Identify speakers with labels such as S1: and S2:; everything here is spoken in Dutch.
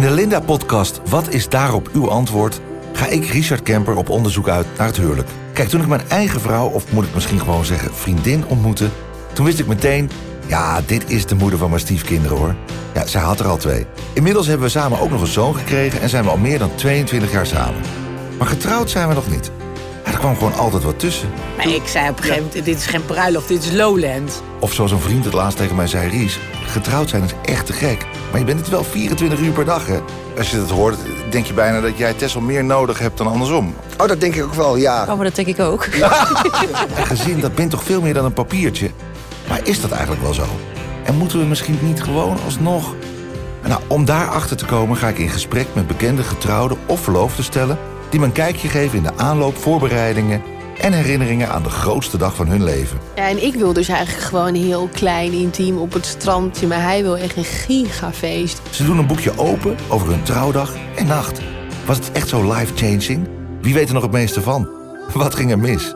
S1: In de Linda-podcast Wat is daarop uw antwoord? ga ik Richard Kemper op onderzoek uit naar het huwelijk. Kijk, toen ik mijn eigen vrouw, of moet ik misschien gewoon zeggen vriendin, ontmoette... toen wist ik meteen, ja, dit is de moeder van mijn stiefkinderen hoor. Ja, zij had er al twee. Inmiddels hebben we samen ook nog een zoon gekregen... en zijn we al meer dan 22 jaar samen. Maar getrouwd zijn we nog niet. Er kwam gewoon altijd wat tussen.
S2: Maar ik zei op een gegeven moment, dit is geen bruiloft, dit is Lowland.
S1: Of zoals een vriend het laatst tegen mij zei, Ries... getrouwd zijn is echt te gek. Maar je bent het wel 24 uur per dag, hè? Als je dat hoort, denk je bijna dat jij Tessel meer nodig hebt dan andersom.
S3: Oh, dat denk ik ook wel, ja.
S4: Oh, maar dat denk ik ook.
S1: Een gezin, dat bent toch veel meer dan een papiertje? Maar is dat eigenlijk wel zo? En moeten we misschien niet gewoon alsnog... Nou, om daarachter te komen ga ik in gesprek met bekende getrouwden of verloofde stellen... die me een kijkje geven in de aanloop, voorbereidingen en herinneringen aan de grootste dag van hun leven.
S5: Ja, en ik wil dus eigenlijk gewoon heel klein, intiem op het strandje. Maar hij wil echt een gigafeest.
S1: Ze doen een boekje open over hun trouwdag en nacht. Was het echt zo life-changing? Wie weet er nog het meeste van? Wat ging er mis?